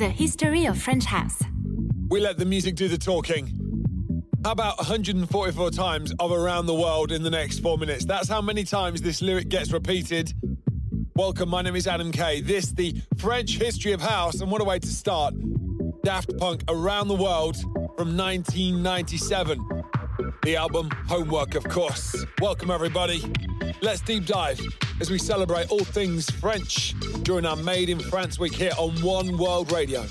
The history of French house. We let the music do the talking. How about 144 times of Around the World in the next four minutes? That's how many times this lyric gets repeated. Welcome, my name is Adam Kay. This, the French history of house, and what a way to start. Daft Punk Around the World from 1997. The album Homework, of course. Welcome, everybody. Let's deep dive as we celebrate all things French during our Made in France week here on One World Radio.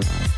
Bye.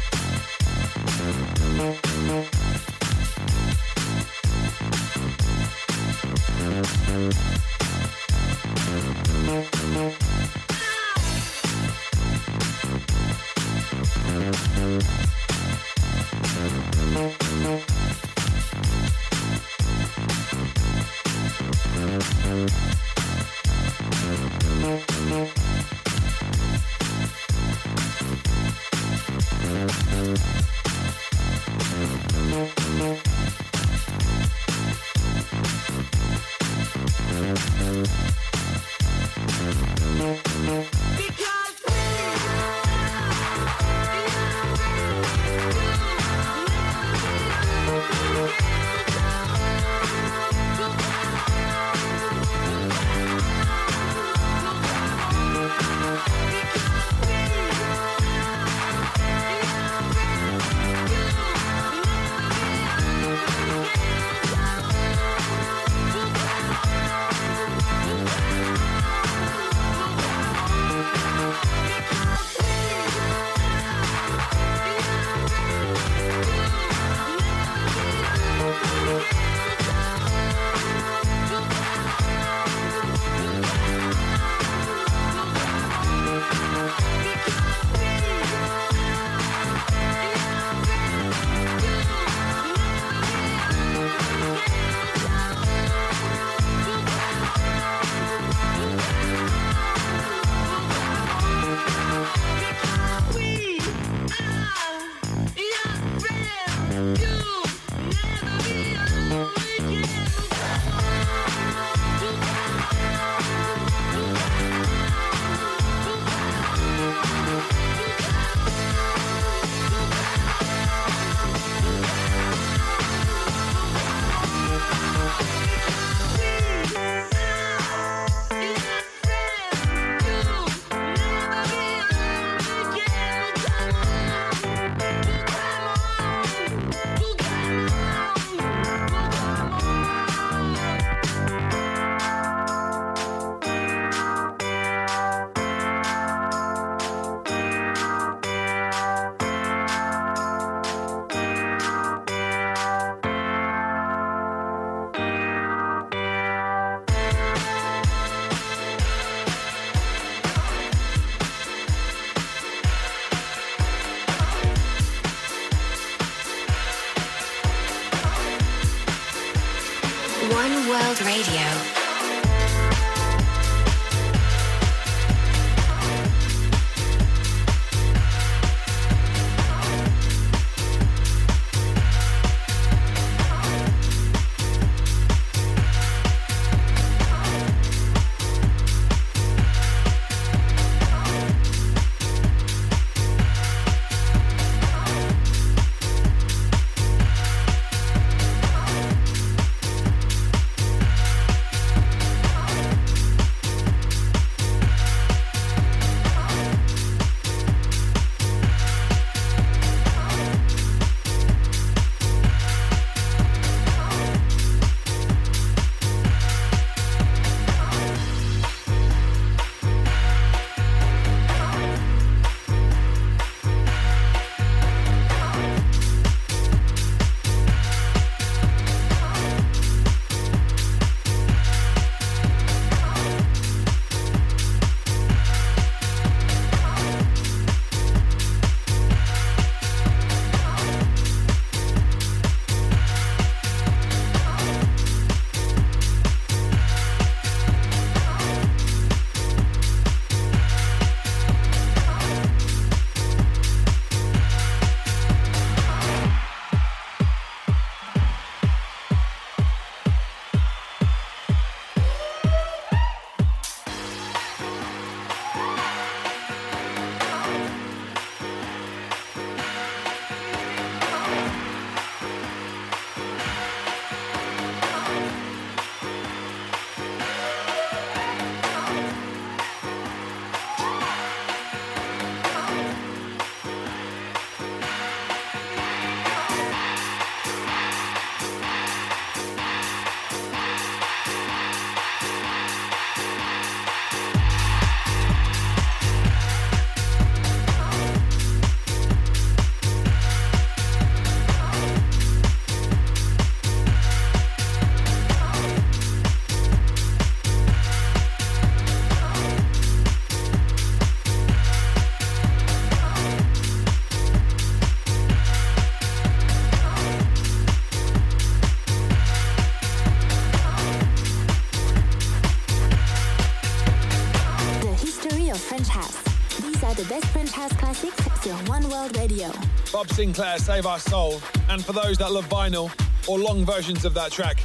Bob Sinclar, Save Our Soul. And for those that love vinyl or long versions of that track,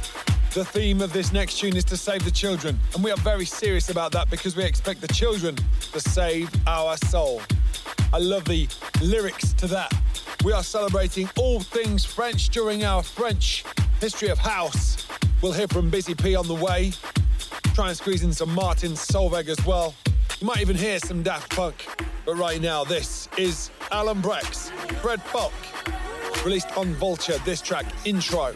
the theme of this next tune is to save the children. And we are very serious about that because we expect the children to save our soul. I love the lyrics to that. We are celebrating all things French during our French history of house. We'll hear from Busy P on the way. Try and squeeze in some Martin Solveig as well. You might even hear some Daft Punk. But right now, this is Alan Braxe, Fred Falke, released on Vulture, this track, Intro.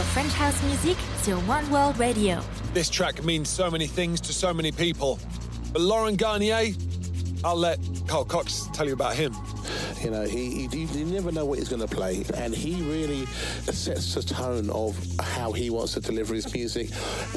French house music sur One World Radio. This track means so many things to so many people. But Laurent Garnier, I'll let Carl Cox tell you about him. You know, he, he you never know what he's going to play, and he really sets the tone of how he wants to deliver his music,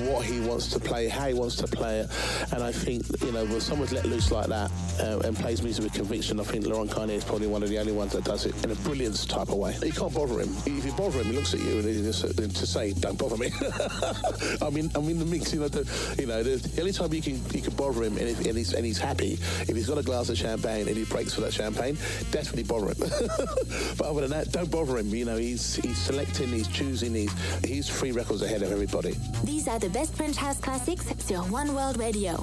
what he wants to play, how he wants to play it. And I think you know when someone's let loose like that uh, and plays music with conviction, I think Laurent Garnier is probably one of the only ones that does it in a brilliant type of way. You can't bother him. If you bother him, he looks at you and he just uh, to say, "Don't bother me." I mean, I'm in the mix. You know, the, you know, the, the only time you can you can bother him and, if, and he's and he's happy if he's got a glass of champagne and he breaks for that champagne, definitely bother him. but other than that, don't bother him. You know, he's he's selecting, he's choosing, he's he's three records ahead of everybody. These are the best French house classics sur One World Radio.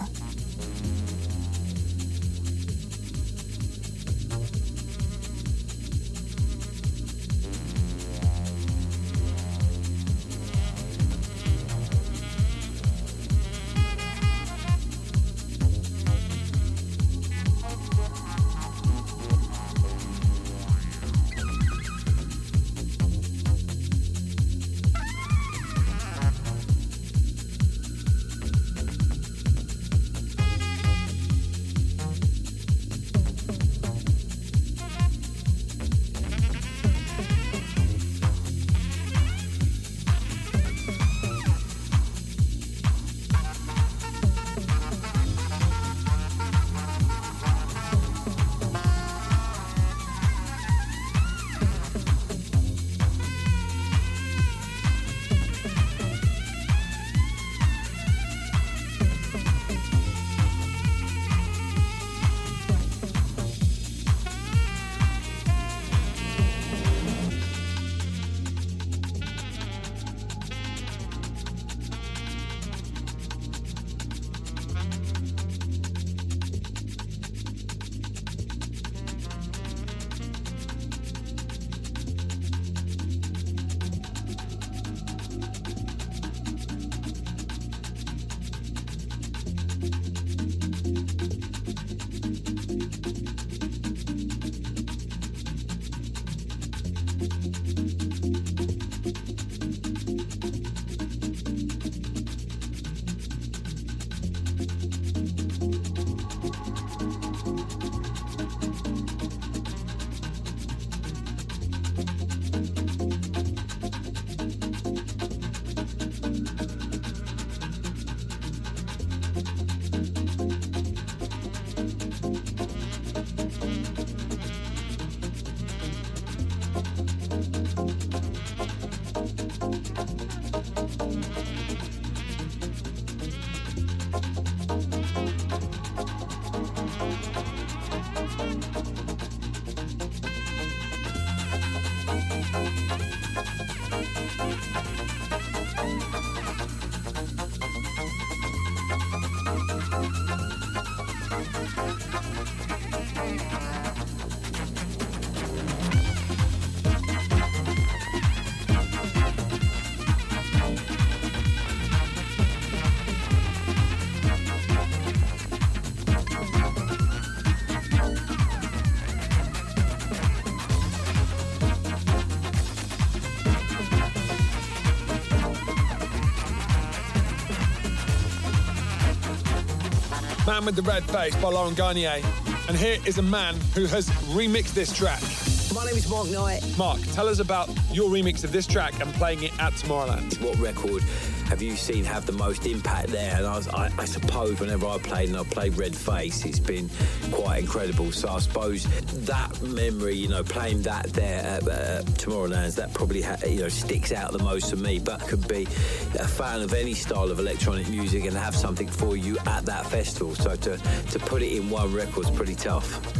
Man with the Red Face by Laurent Garnier. And here is a man who has remixed this track. My name is Mark Knight. Mark, tell us about your remix of this track and playing it at Tomorrowland. What record have you seen have the most impact there? And I, was, I, I suppose whenever I played and I played Red Face, it's been quite incredible. So I suppose that memory, you know, playing that there at uh, Tomorrowland, that probably ha- you know sticks out the most for me. But could be a fan of any style of electronic music and have something for you at that festival. So to to put it in one record is pretty tough.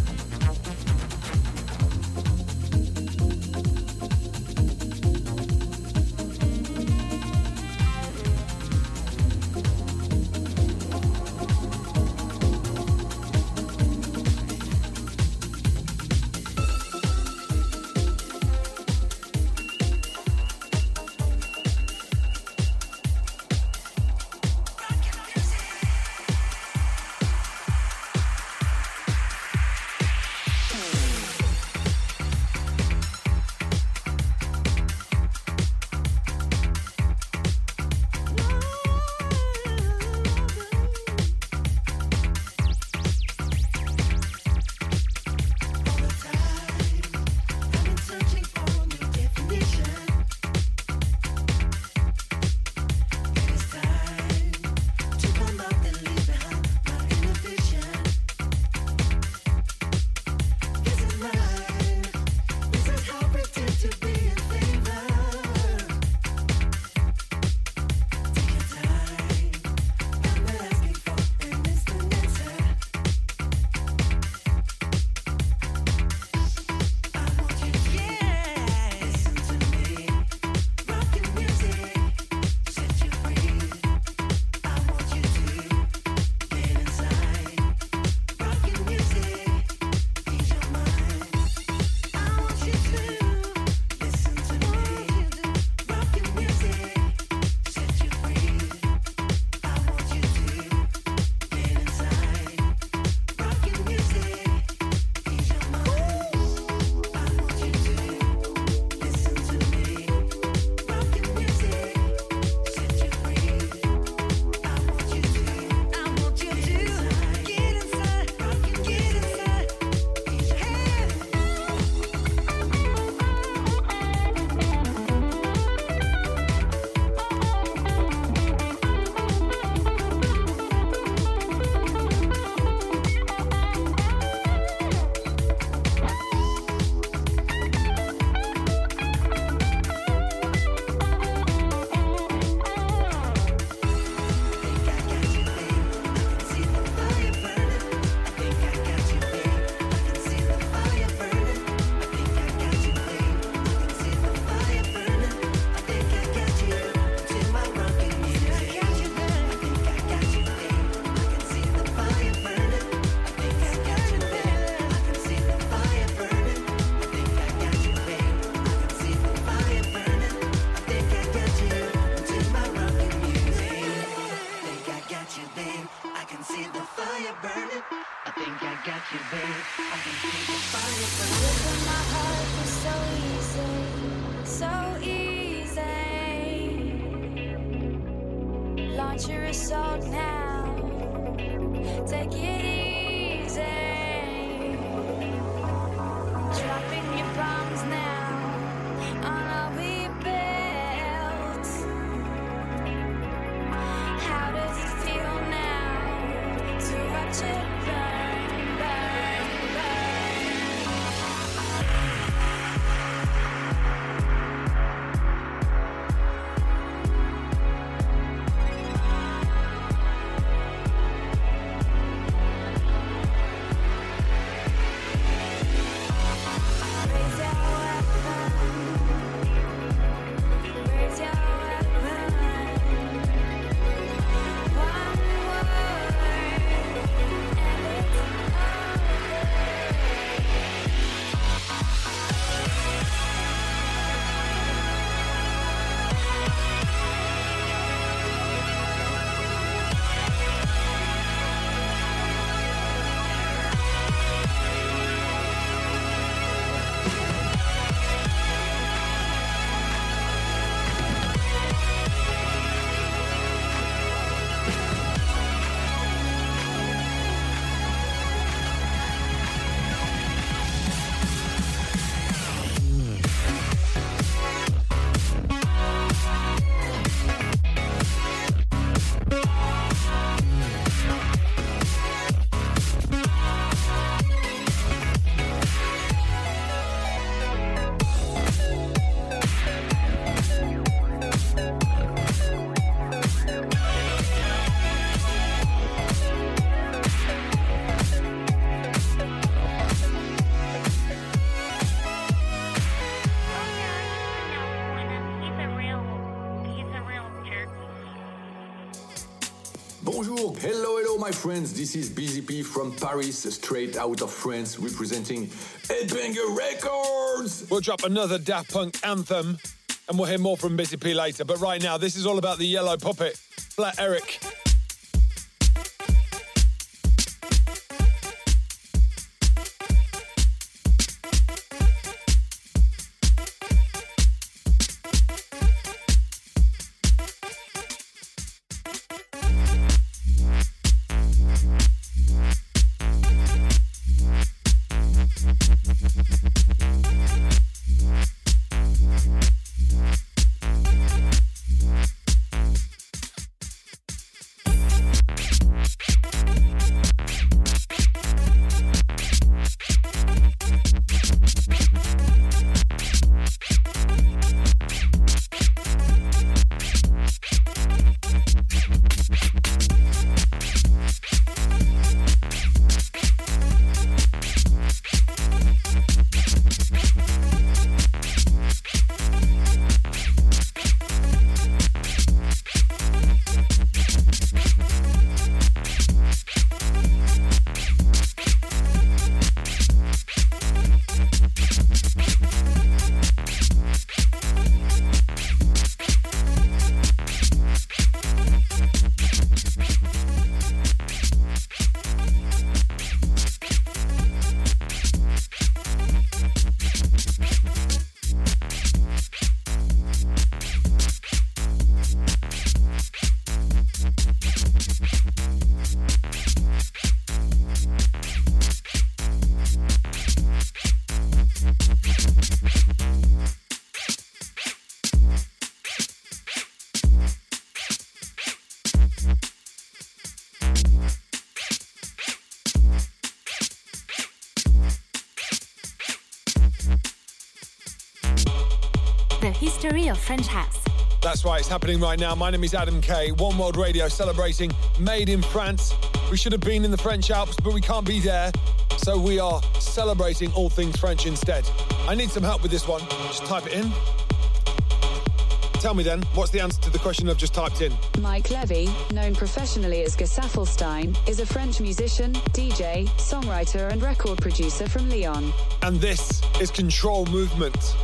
My friends. This is Busy P from Paris, straight out of France, representing Ed Banger Records. We'll drop another Daft Punk anthem, and we'll hear more from Busy P later. But right now, this is all about the yellow puppet, Flat Eric. French House. That's right, it's happening right now. My name is Adam K. One World Radio celebrating Made in France. We should have been in the French Alps, but we can't be there. So we are celebrating all things French instead. I need some help with this one. Just type it in. Tell me then, what's the answer to the question I've just typed in? Mike Levy, known professionally as Gesaffelstein, is a French musician, DJ, songwriter, and record producer from Lyon. And this is Control Movement.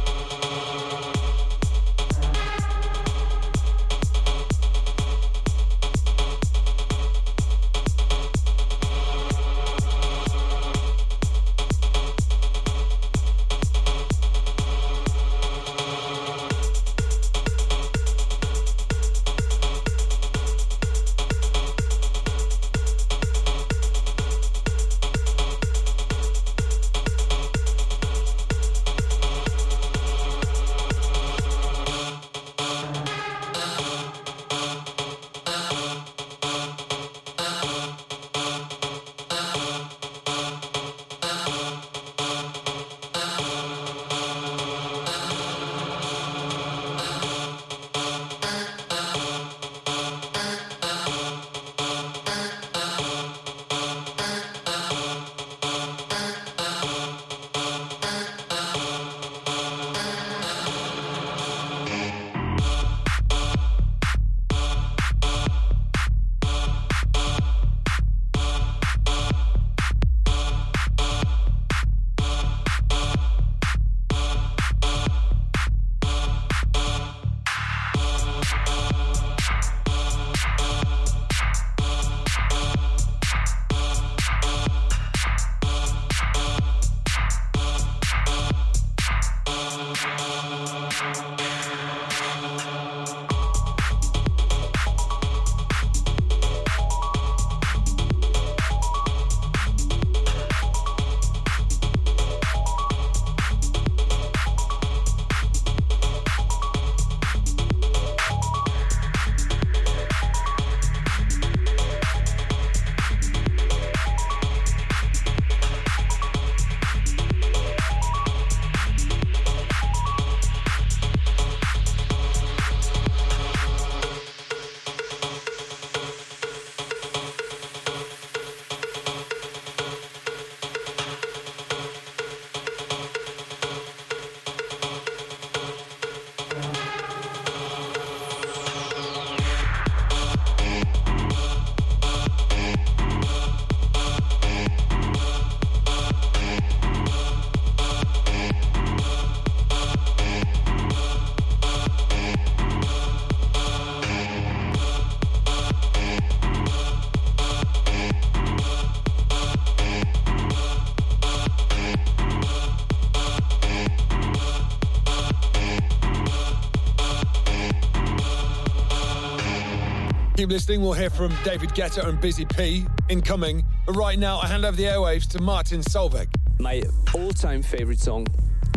Keep listening, we'll hear from David Guetta and Busy P incoming. But right now, I hand over the airwaves to Martin Solveig. My all time favorite song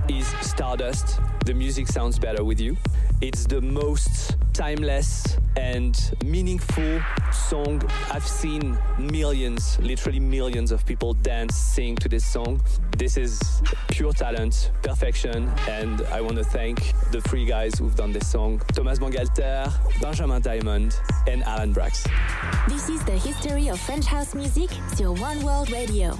is Stardust. The music sounds better with you. It's the most timeless and meaningful song. I've seen millions, literally millions of people dance, sing to this song. This is pure talent, perfection, and I want to thank the three guys who've done this song Thomas Bangalter, Benjamin Diamond, and Alan Braxe. This is the history of French house music sur One World Radio.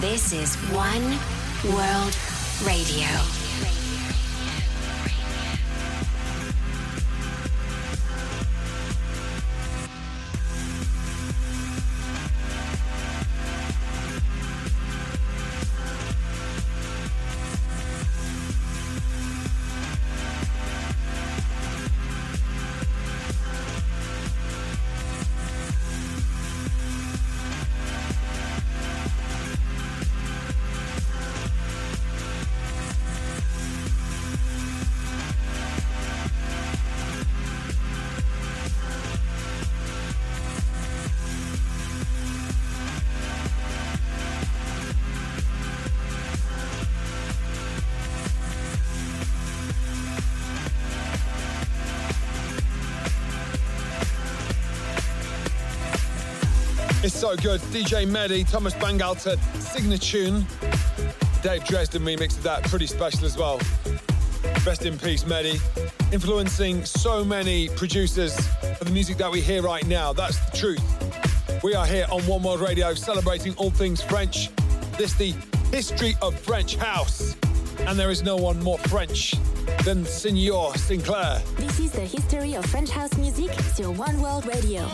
This is One World Radio. It's so good. DJ Mehdi, Thomas Bangalter, Signatune. Dave Dresden remixed that, pretty special as well. Rest in peace, Mehdi. Influencing so many producers of the music that we hear right now. That's the truth. We are here on One World Radio celebrating all things French. This the history of French house. And there is no one more French than Signor Sinclar. This is the history of French house music sur One World Radio.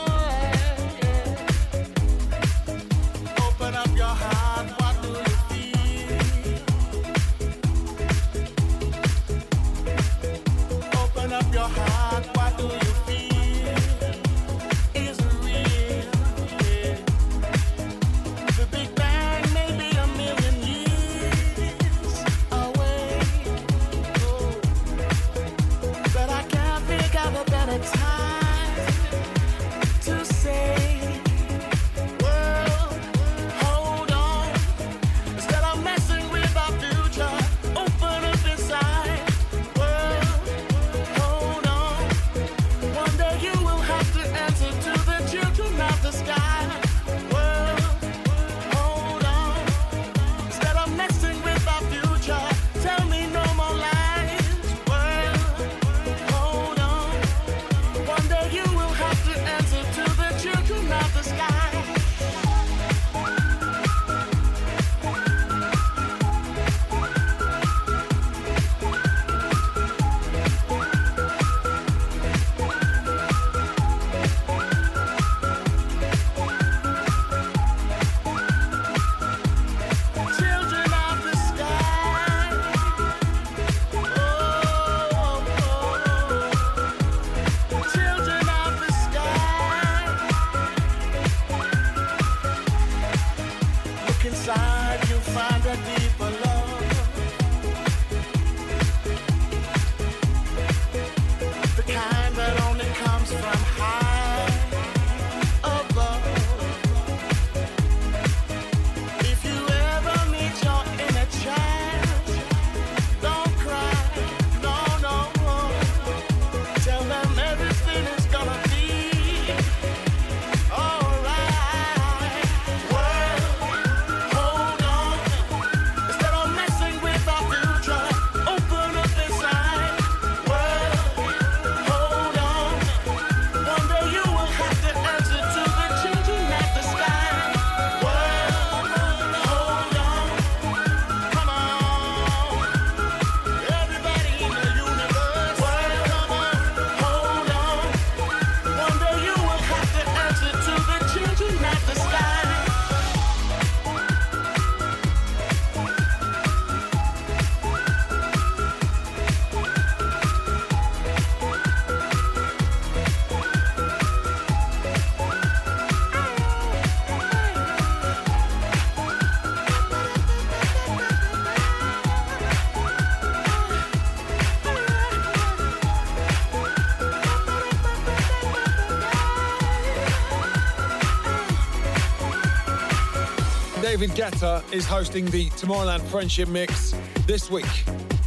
David Guetta is hosting the Tomorrowland Friendship Mix this week.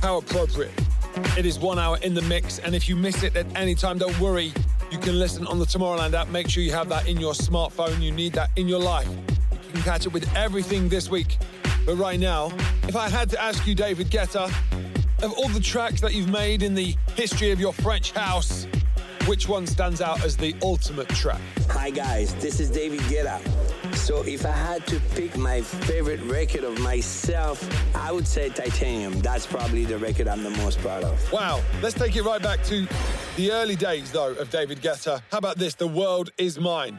How appropriate. It is one hour in the mix, and if you miss it at any time, don't worry. You can listen on the Tomorrowland app. Make sure you have that in your smartphone. You need that in your life. You can catch up with everything this week. But right now, if I had to ask you, David Guetta, of all the tracks that you've made in the history of your French house, which one stands out as the ultimate track? Hi guys, this is David Guetta. So if I had to pick my favorite record of myself, I would say Titanium. That's probably the record I'm the most proud of. Wow. Let's take it right back to the early days, though, of David Guetta. How about this? The world is mine.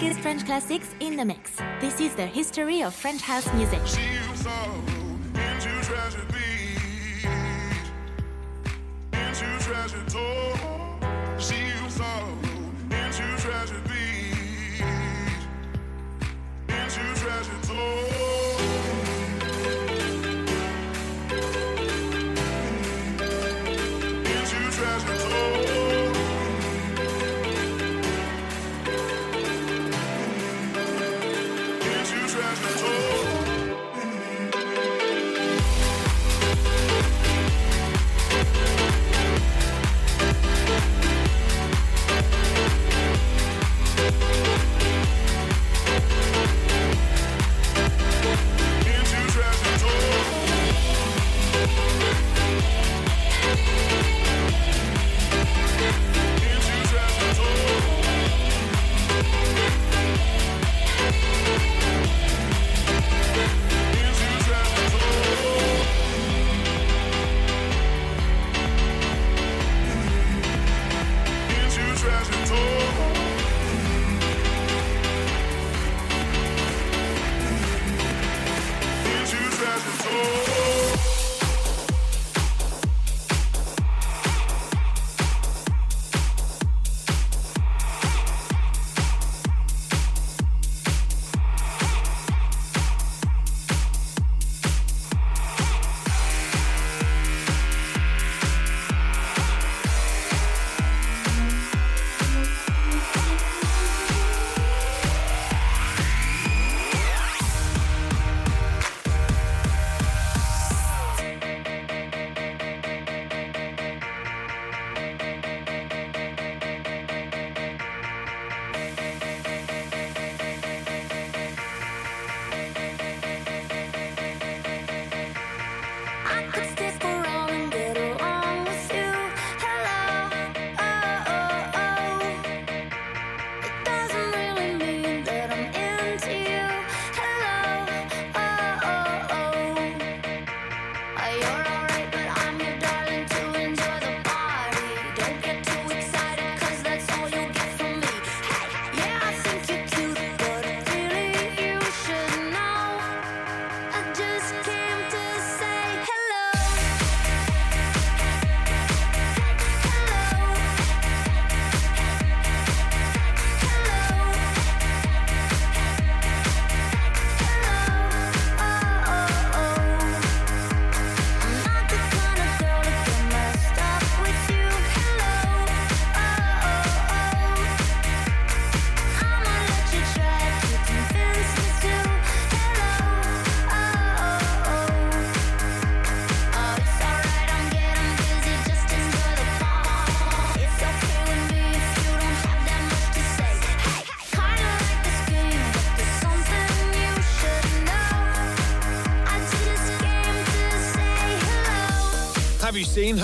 Biggest French classics in the mix. This is the history of French house music.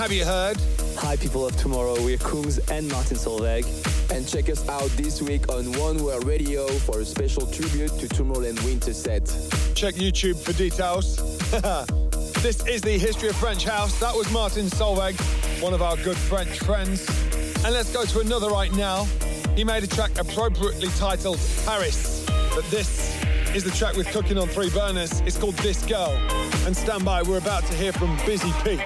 Have you heard? Hi, people of tomorrow. We're Kungs and Martin Solveig. And check us out this week on One World Radio for a special tribute to Tomorrowland Winter set. Check YouTube for details. this is the history of French house. That was Martin Solveig, one of our good French friends. And let's go to another right now. He made a track appropriately titled Paris. But this is the track with cooking on three burners. It's called This Girl. And stand by, we're about to hear from Busy Pete.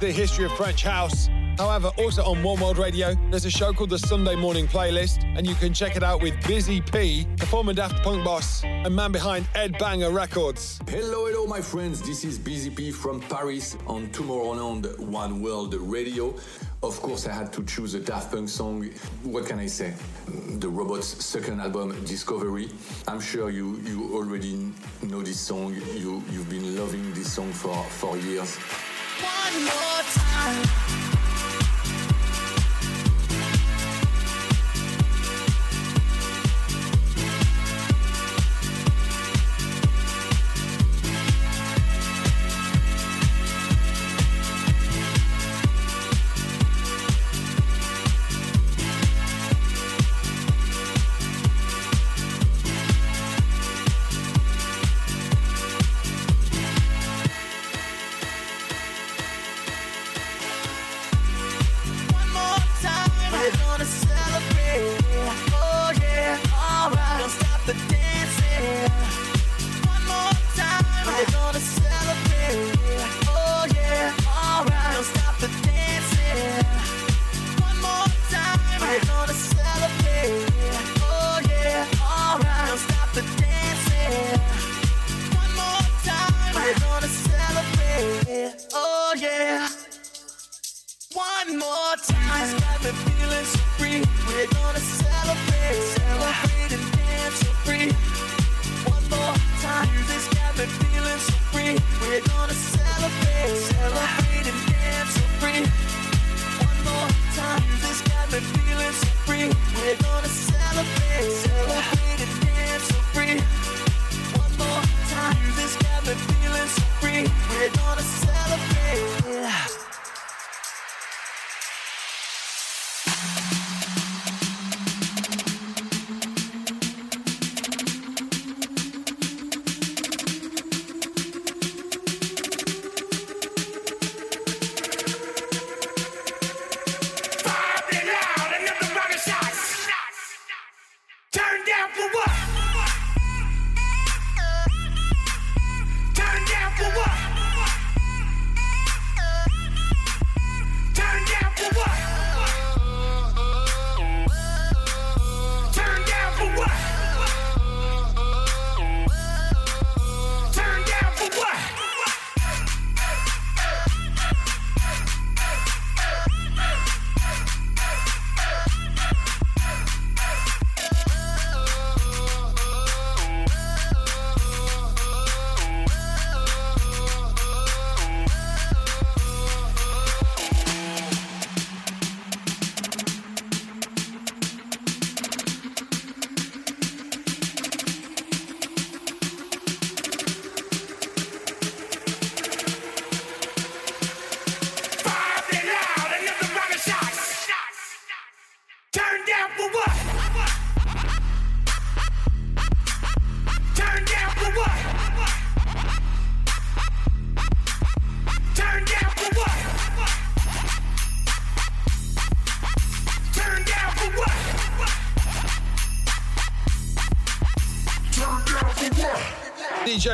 The history of French house. However, also on One World Radio, there's a show called the Sunday Morning Playlist, and you can check it out with Busy P, the former Daft Punk boss and man behind Ed Banger Records. Hello, hello, my friends. This is Busy P from Paris on Tomorrowland One World Radio. Of course, I had to choose a Daft Punk song. What can I say? The Robots' second album, Discovery. I'm sure you, you already know this song. You, you've been loving this song for, for years. One more time.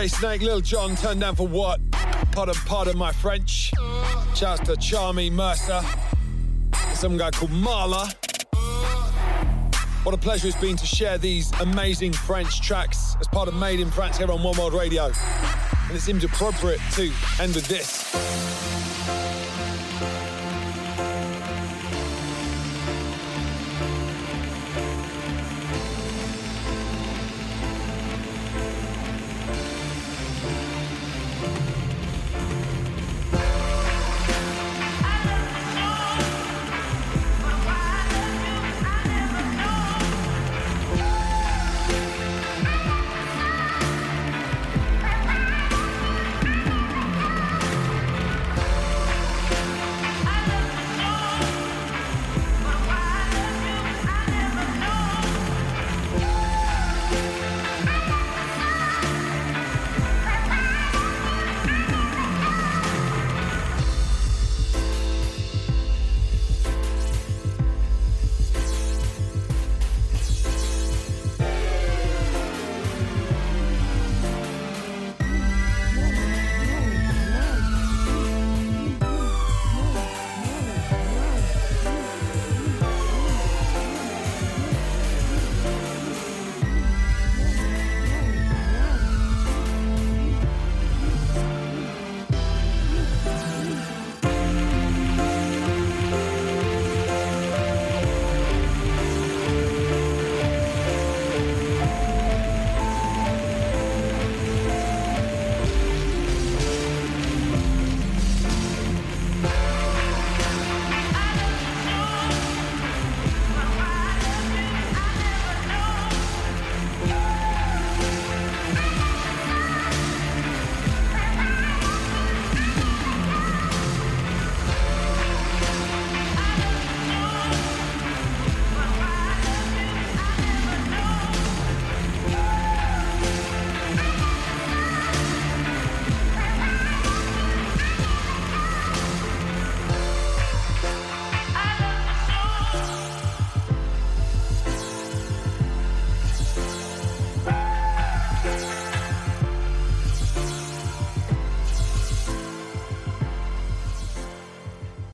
DJ Snake, Lil Jon, turned down for what? Pardon, pardon my French. Shouts to Charmy Mercer. Some guy called Marla. What a pleasure it's been to share these amazing French tracks as part of Made in France here on One World Radio. And it seems appropriate to end with this.